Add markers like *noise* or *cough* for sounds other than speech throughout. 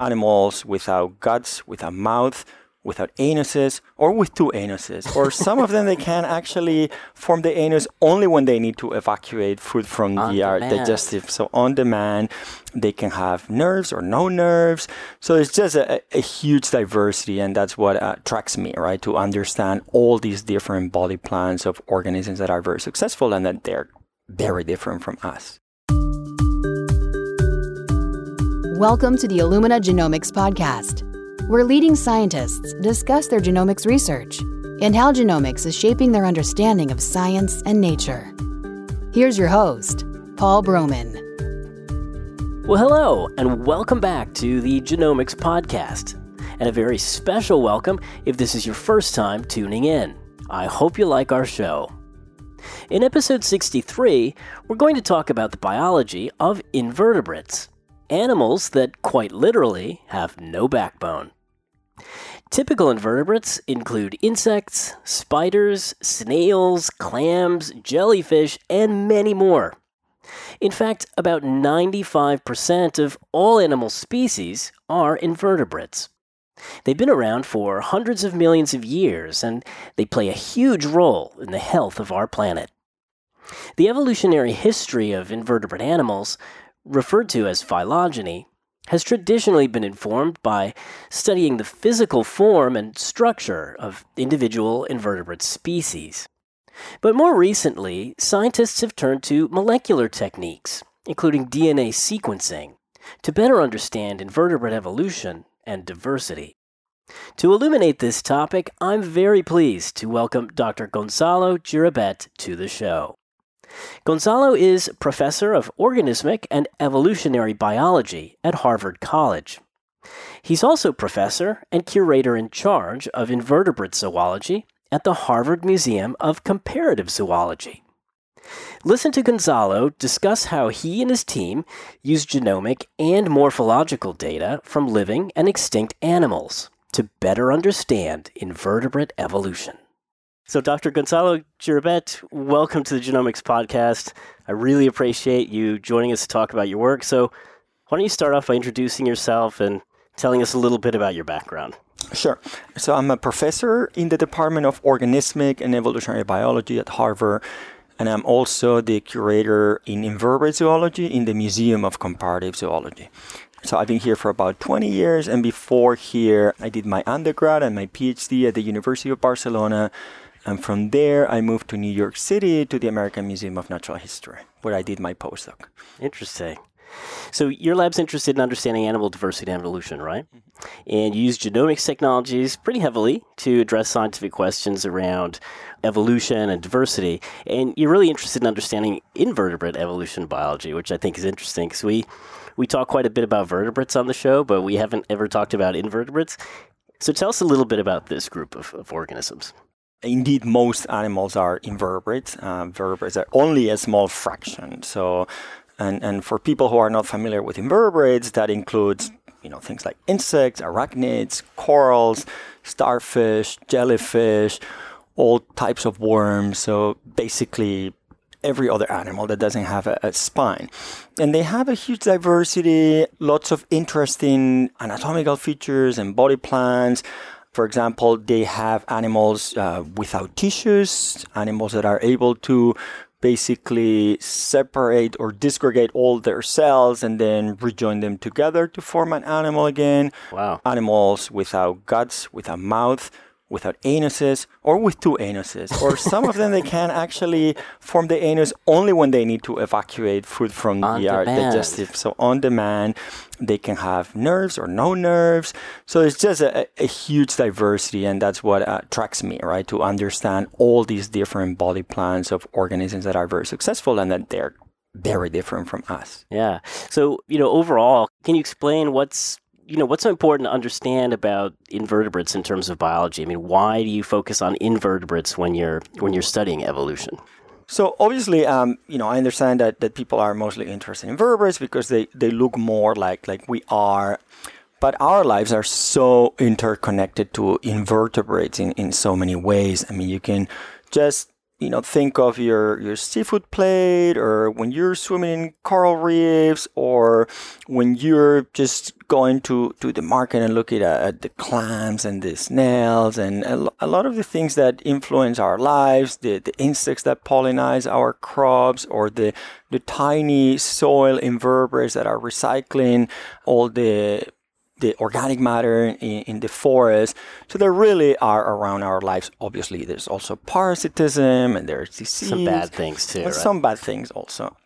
animals without guts, without mouth, without anuses or with two anuses. Or some of them, they can actually form the anus only when they need to evacuate food from On the demand. digestive. So on demand, they can have nerves or no nerves. So it's just a, a huge diversity, and that's what uh, attracts me, right? To understand all these different body plans of organisms that are very successful and that they're very different from us. Welcome to the Illumina Genomics Podcast, where leading scientists discuss their genomics research and how genomics is shaping their understanding of science and nature. Here's your host, Paul Broman. Well, hello, and welcome back to the Genomics Podcast. And a very special welcome if this is your first time tuning in. I hope you like our show. In episode 63, we're going to talk about the biology of invertebrates, animals that quite literally have no backbone. Typical invertebrates include insects, spiders, snails, clams, jellyfish, and many more. In fact, about 95% of all animal species are invertebrates. They've been around for hundreds of millions of years, and they play a huge role in the health of our planet. The evolutionary history of invertebrate animals, referred to as phylogeny, has traditionally been informed by studying the physical form and structure of individual invertebrate species. But more recently, scientists have turned to molecular techniques, including DNA sequencing, to better understand invertebrate evolution and diversity. To illuminate this topic, I'm very pleased to welcome Dr. Gonzalo Giribet to the show. Gonzalo is professor of organismic and evolutionary biology at Harvard College. He's also professor and curator in charge of invertebrate zoology at the Harvard Museum of Comparative Zoology. Listen to Gonzalo discuss how he and his team use genomic and morphological data from living and extinct animals to better understand invertebrate evolution. So, Dr. Gonzalo Giribet, welcome to the Genomics Podcast. I really appreciate you joining us to talk about your work. So, why don't you start off by introducing yourself and telling us a little bit about your background? Sure. So I'm a professor in the Department of Organismic and Evolutionary Biology at Harvard, and I'm also the curator in invertebrate zoology in the Museum of Comparative Zoology. So I've been here for about 20 years, and before here, I did my undergrad and my PhD at the University of Barcelona. And from there, I moved to New York City to the American Museum of Natural History, where I did my postdoc. Interesting. So your lab's interested in understanding animal diversity and evolution, right? Mm-hmm. And you use genomics technologies pretty heavily to address scientific questions around evolution and diversity. And you're really interested in understanding invertebrate evolution biology, which I think is interesting because we we talk quite a bit about vertebrates on the show, but we haven't ever talked about invertebrates. So tell us a little bit about this group of, of organisms. Indeed, most animals are invertebrates. Uh, vertebrates are only a small fraction. So, and, and for people who are not familiar with invertebrates, that includes you know things like insects, arachnids, corals, starfish, jellyfish, all types of worms. So basically, every other animal that doesn't have a, a, spine. And they have a huge diversity, lots of interesting anatomical features and body plans. For example, they have animals uh, without tissues, animals that are able to basically separate or disgregate all their cells and then rejoin them together to form an animal again. Wow. Animals without guts, without mouth, without anuses or with two anuses. Or some of them, they can actually form the anus only when they need to evacuate food from On the demand. digestive. So on demand, they can have nerves or no nerves. So it's just a, a huge diversity, and that's what uh, attracts me, right? To understand all these different body plans of organisms that are very successful and that they're very different from us. Yeah. So, you know, overall, can you explain what's you know what's so important to understand about invertebrates in terms of biology? I mean, why do you focus on invertebrates when you're when you're studying evolution? So obviously, um, you know, I understand that, that people are mostly interested in vertebrates because they, they look more like like we are. But our lives are so interconnected to invertebrates in, in so many ways. I mean, you can just you know, think of your, your seafood plate or when you're swimming in coral reefs or when you're just going to, to the market and looking at, at the clams and the snails and a, lot of the things that influence our lives, the, the insects that pollinize our crops or the, the tiny soil invertebrates that are recycling all the the organic matter in, in, the forest. So they really are around our lives. Obviously, there's also parasitism and there's disease. Some bad things too. Right? Some bad things also.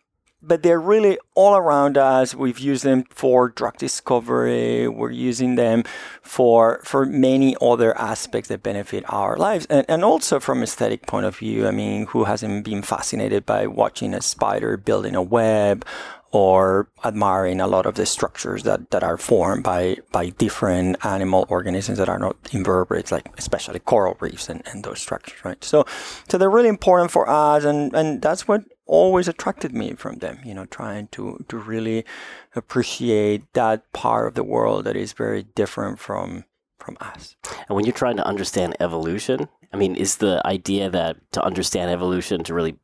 But they're really all around us. We've used them for drug discovery. We're using them for for many other aspects that benefit our lives, and, and also from aesthetic point of view. I mean, who hasn't been fascinated by watching a spider building a web or admiring a lot of the structures that, that are formed by, by different animal organisms that are not invertebrates, like especially coral reefs and, and those structures, right? So, so they're really important for us, and, and that's what always attracted me from them, you know, trying to, to really appreciate that part of the world that is very different from, from us. And when you're trying to understand evolution, I mean, is the idea that to understand evolution, to really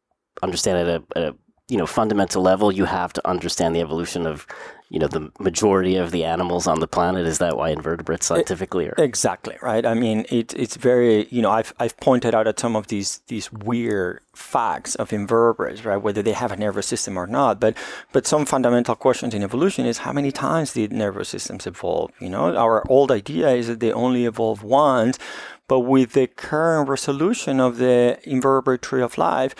understand it at a, at a you know fundamental level you have to understand the evolution of you know the majority of the animals on the planet. Is that why invertebrates scientifically are exactly right? I mean it, it's very you know I've, I've pointed out at some of these these weird facts of invertebrates right whether they have a nervous system or not but but some fundamental questions in evolution is how many times did nervous systems evolve you know? Our old idea is that they only evolve once but with the current resolution of the invertebrate tree of life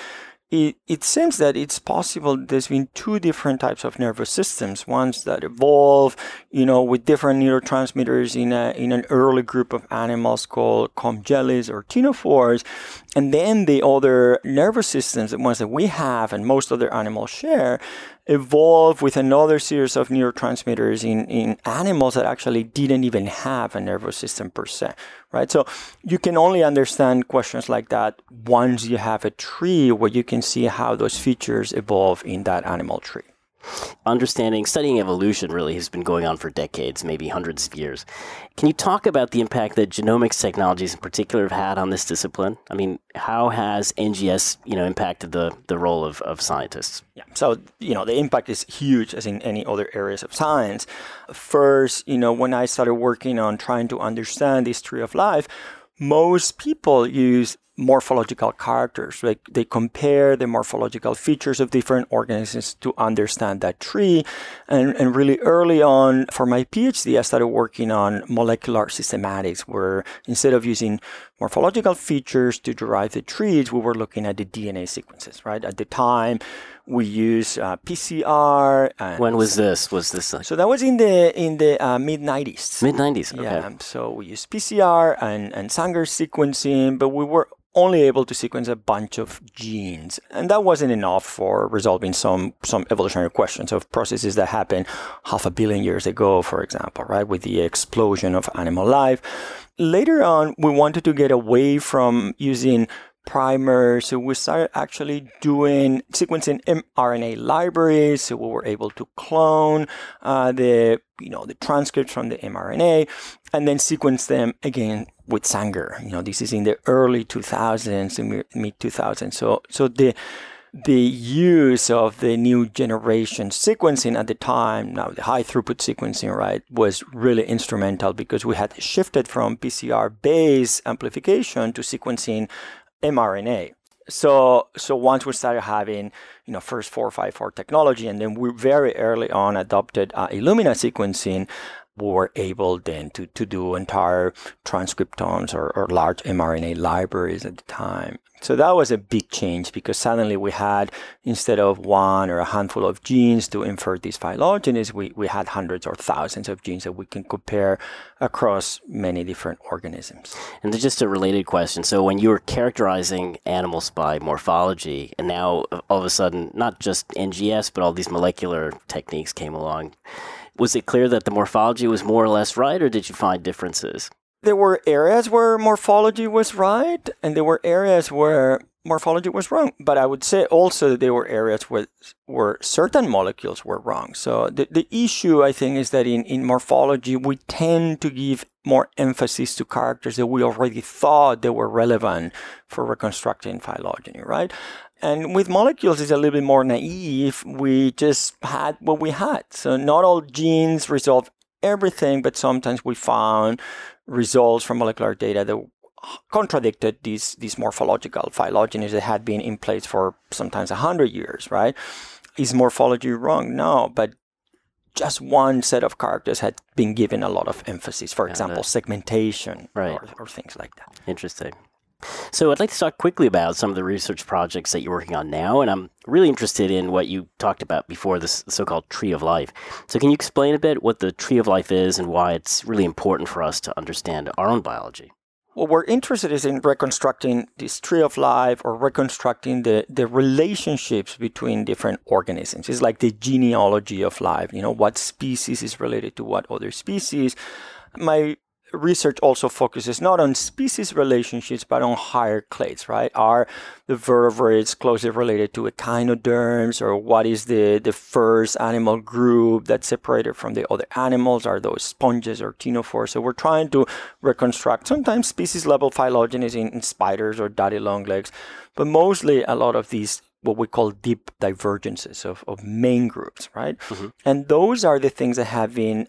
it, it seems that it's possible there's been two different types of nervous systems. Ones that evolve you know with different neurotransmitters in a in an early group of animals called comb jellies or ctenophores and then the other nervous systems the ones that we have and most other animals share evolve with another series of neurotransmitters in, in animals that actually didn't even have a nervous system per se, right? So you can only understand questions like that once you have a tree where you can see how those features evolve in that animal tree understanding, studying evolution really has been going on for decades, maybe hundreds of years. Can you talk about the impact that genomics technologies in particular have had on this discipline? I mean, how has NGS, you know, impacted the, the role of, of scientists? Yeah. So, you know, the impact is huge as in any other areas of science. First, you know, when I started working on trying to understand this tree of life, most people use morphological characters. Like they compare the morphological features of different organisms to understand that tree. And, and really early on for my PhD, I started working on molecular systematics, where instead of using morphological features to derive the trees, we were looking at the DNA sequences, right? At the time, we used uh, PCR. when was this? Was this? Uh... So that was in the in the uh, mid '90s. Mid '90s. Okay. Yeah. So we used PCR and and Sanger sequencing, but we were only able to sequence a bunch of genes. And that wasn't enough for resolving some, some evolutionary questions of processes that happened half a billion years ago, for example, right? With the explosion of animal life. Later on, we wanted to get away from using primers. So we started actually doing sequencing mRNA libraries. So we were able to clone uh, the you know the transcripts from the mRNA and then sequence them again with Sanger. You know, this is in the early 2000s, mid 2000s. So, so the the use of the new generation sequencing at the time, now the high throughput sequencing, right, was really instrumental because we had shifted from PCR based amplification to sequencing mRNA. So, so once we started having, you know, first 454 technology, and then we very early on adopted uh, Illumina sequencing, were able then to, to do entire transcriptomes or, or large mRNA libraries at the time. So that was a big change because suddenly we had, instead of one or a handful of genes to infer these phylogenies, we, we had hundreds or thousands of genes that we can compare across many different organisms. And just a related question. So when you were characterizing animals by morphology, and now uh, all of a sudden, not just NGS, but all these molecular techniques came along, was it clear that the morphology was more or less right, or did you find differences? There were areas where morphology was right, and there were areas where morphology was wrong. But I would say also that there were areas where, where certain molecules were wrong. So the, the issue, I think, is that in, in morphology, we tend to give more emphasis to characters that we already thought they were relevant for reconstructing phylogeny, right? And with molecules, it's a little bit more naive. We just had what we had. So not all genes resolve everything, but sometimes we found results from molecular data that contradicted these these morphological phylogenies that had been in place for sometimes a hundred years, right? Is morphology wrong? No, but just one set of characters had been given a lot of emphasis. For example, segmentation right. or, or things like that. Interesting. So I'd like to talk quickly about some of the research projects that you're working on now, and I'm really interested in what you talked about before, this so-called tree of life. So can you explain a bit what the tree of life is and why it's really important for us to understand our own biology? what we're interested is in reconstructing this tree of life or reconstructing the, the relationships between different organisms. It's like the genealogy of life, you know, what species is related to what other species. My research also focuses not on species relationships, but on higher clades, right? Are the vertebrates closely related to echinoderms, or what is the, the first animal group that's separated from the other animals? Are those sponges or ctenophores? So we're trying to reconstruct sometimes species level phylogenies in, in spiders or daddy longlegs, but mostly a lot of these what we call deep divergences of, of main groups, right? Mm-hmm. And those are the things that have been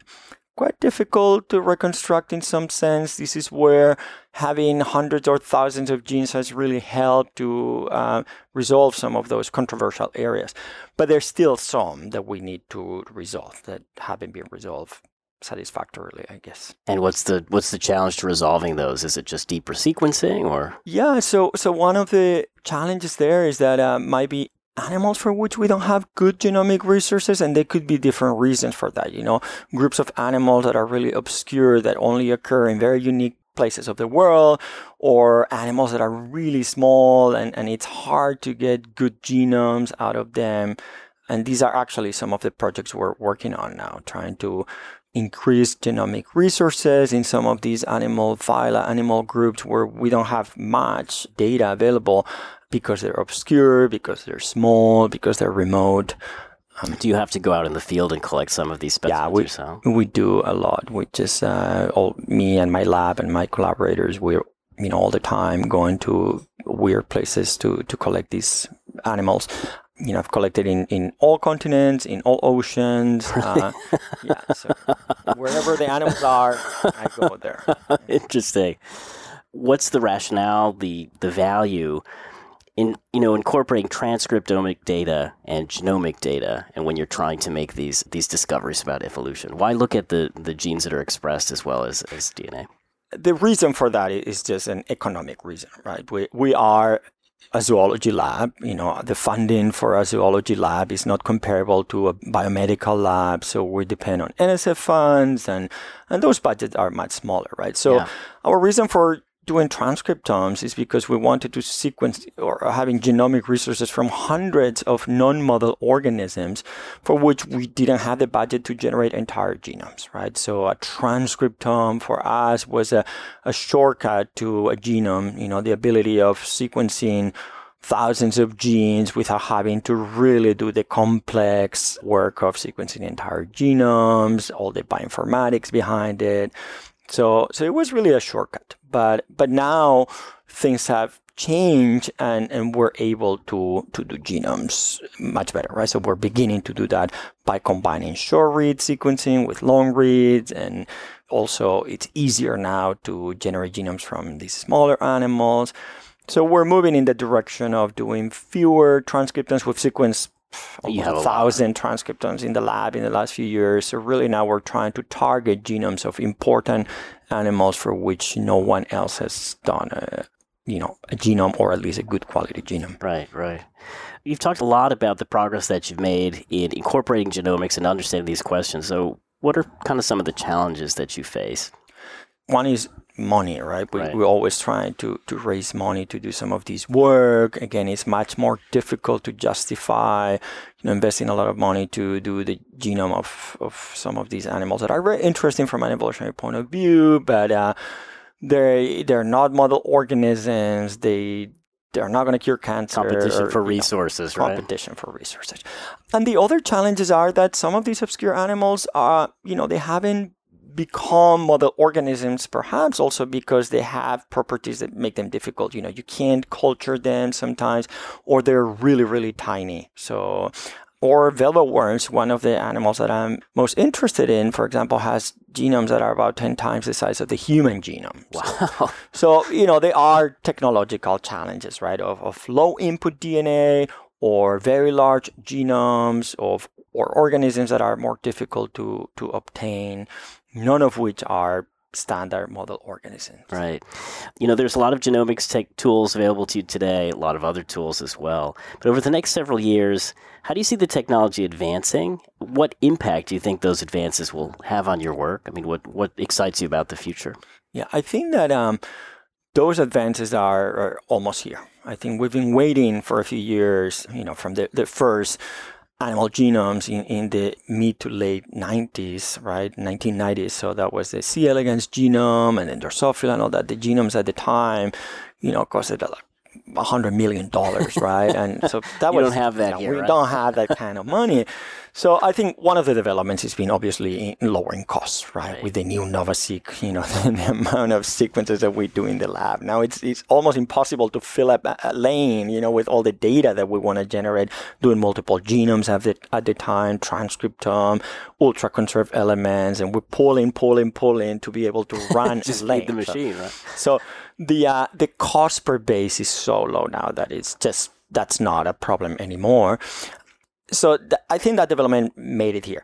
quite difficult to reconstruct in some sense. This is where having hundreds or thousands of genes has really helped to uh, resolve some of those controversial areas. But there's still some that we need to resolve that haven't been resolved satisfactorily, I guess. And what's the what's the challenge to resolving those? Is it just deeper sequencing, or? Yeah, so so one of the challenges there is that uh, might be animals for which we don't have good genomic resources and there could be different reasons for that you know? Groups of animals that are really obscure that only occur in very unique places of the world or animals that are really small and, and it's hard to get good genomes out of them. And these are actually some of the projects we're working on now trying to increase genomic resources in some of these animal phyla animal groups where we don't have much data available because they're obscure, because they're small, because they're remote. Um, do you have to go out in the field and collect some of these specimens yeah, we, yourself? we do a lot. We just, uh, all, me and my lab and my collaborators, we're, you know, all the time going to weird places to, to collect these animals. You know, I've collected in, in all continents, in all oceans. Uh, yeah, so *laughs* wherever the animals are, I go there. *laughs* Interesting. What's the rationale, the the value in you know incorporating transcriptomic data and genomic data and when you're trying to make these these discoveries about evolution why look at the the genes that are expressed as well as, as dna the reason for that is just an economic reason right we we are a zoology lab you know the funding for a zoology lab is not comparable to a biomedical lab so we depend on nsf funds and and those budgets are much smaller right so yeah. our reason for doing transcriptomes is because we wanted to sequence or having genomic resources from hundreds of non-model organisms for which we didn't have the budget to generate entire genomes, right? So a transcriptome for us was a, a shortcut to a genome, you know, the ability of sequencing thousands of genes without having to really do the complex work of sequencing entire genomes, all the bioinformatics behind it. So, so it was really a shortcut. But, but now things have changed and, and we're able to, to do genomes much better, right? So we're beginning to do that by combining short read sequencing with long reads. And also it's easier now to generate genomes from these smaller animals. So we're moving in the direction of doing fewer transcriptomes. with sequence you have a thousand transcriptomes in the lab in the last few years. So really now we're trying to target genomes of important animals for which no one else has done a, you know, a genome or at least a good quality genome. Right, right. You've talked a lot about the progress that you've made in incorporating genomics and understanding these questions. So what are kind of some of the challenges that you face? One is money, right? We, right. We're always trying to, to raise money to do some of this work. Again, it's much more difficult to justify, you know, investing a lot of money to do the genome of, of some of these animals that are very interesting from an evolutionary point of view, but uh, they they're not model organisms. They they're not going to cure cancer. Competition or, for resources, know, right? Competition for resources. And the other challenges are that some of these obscure animals are, you know, they haven't become model organisms, perhaps also because they have properties that make them difficult. You know, you can't culture them sometimes, or they're really, really tiny. So, or velvet worms, one of the animals that I'm most interested in, for example, has genomes that are about 10 times the size of the human genome. Wow. So, *laughs* so you know, there are technological challenges, right, of, of low input DNA or very large genomes of or organisms that are more difficult to, to obtain, none of which are standard model organisms. Right. You know, there's a lot of genomics tech tools available to you today, a lot of other tools as well. But over the next several years, how do you see the technology advancing? What impact do you think those advances will have on your work? I mean, what, what excites you about the future? Yeah, I think that um, those advances are, are almost here. I think we've been waiting for a few years, you know, from the, the first animal genomes in, in the mid to late 90s, right? 1990s. So that was the C. elegans genome and then Drosophila and all that. The genomes at the time, you know, like a hundred million dollars, *laughs* right? And so that was don't have that you know, here, we right? don't have that kind of money. So I think one of the developments has been obviously in lowering costs, right? Right. With the new NovaSeq, you know, *laughs* the amount of sequences that we do in the lab. Now it's it's almost impossible to fill up a, a lane, you know, with all the data that we want to generate, doing multiple genomes at the at the time, transcriptome, ultra conserved elements, and we're pulling, pulling, pulling to be able to *laughs* run Just a lane. the So- machine, right? so the uh, the cost per base is so low now that it's just that's not a problem anymore. So th- I think that development made it here.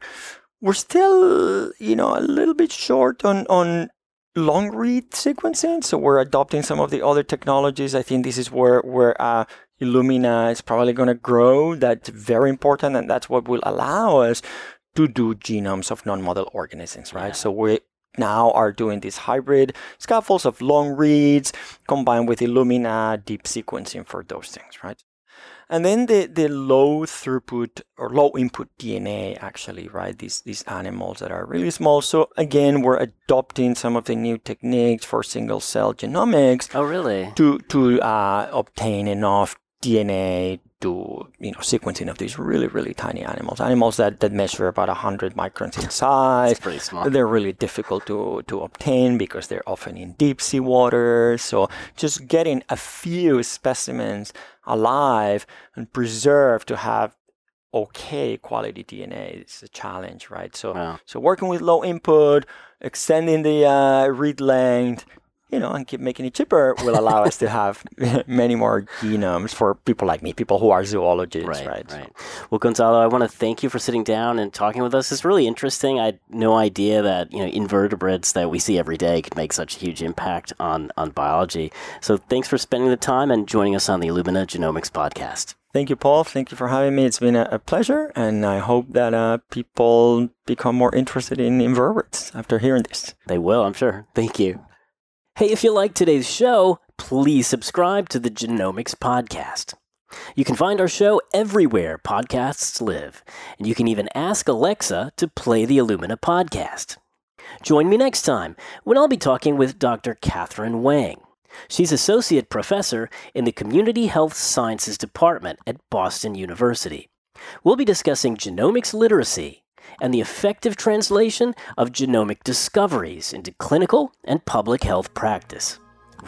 We're still, you know, a little bit short on on long read sequencing. So we're adopting some of the other technologies. I think this is where where uh, Illumina is probably going to grow. That's very important, and that's what will allow us to do genomes of non-model organisms, right? Yeah. So we now are doing these hybrid scaffolds of long reads combined with Illumina deep sequencing for those things, right? And then the, the low throughput or low input DNA actually, right? These these animals that are really small. So again, we're adopting some of the new techniques for single cell genomics Oh, really? to to uh, obtain enough DNA to you know sequencing of these really really tiny animals, animals that, that measure about hundred microns in size pretty small. they're really difficult to, to obtain because they're often in deep sea water. So just getting a few specimens alive and preserved to have okay quality DNA is a challenge, right? So Wow. so working with low input, extending the uh, read length, you know, and keep making it cheaper will allow us to have *laughs* many more genomes for people like me, people who are zoologists, Right, right? right. So- Well, Gonzalo, I want to thank you for sitting down and talking with us. It's really interesting. I had no idea that you know invertebrates that we see every day could make such a huge impact on on biology. So, thanks for spending the time and joining us on the Illumina Genomics podcast. Thank you, Paul. Thank you for having me. It's been a, pleasure, and I hope that uh, people become more interested in invertebrates after hearing this. They will, I'm sure. Thank you. Hey, if you like today's show, please subscribe to the Genomics Podcast. You can find our show everywhere podcasts live, and you can even ask Alexa to play the Illumina podcast. Join me next time when I'll be talking with Dr. Catherine Wang. She's Associate Professor in the Community Health Sciences Department at Boston University. We'll be discussing genomics literacy and the effective translation of genomic discoveries into clinical and public health practice.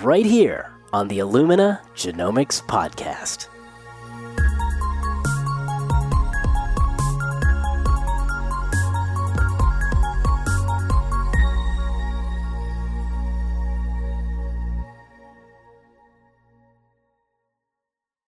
Right here on the Illumina Genomics Podcast.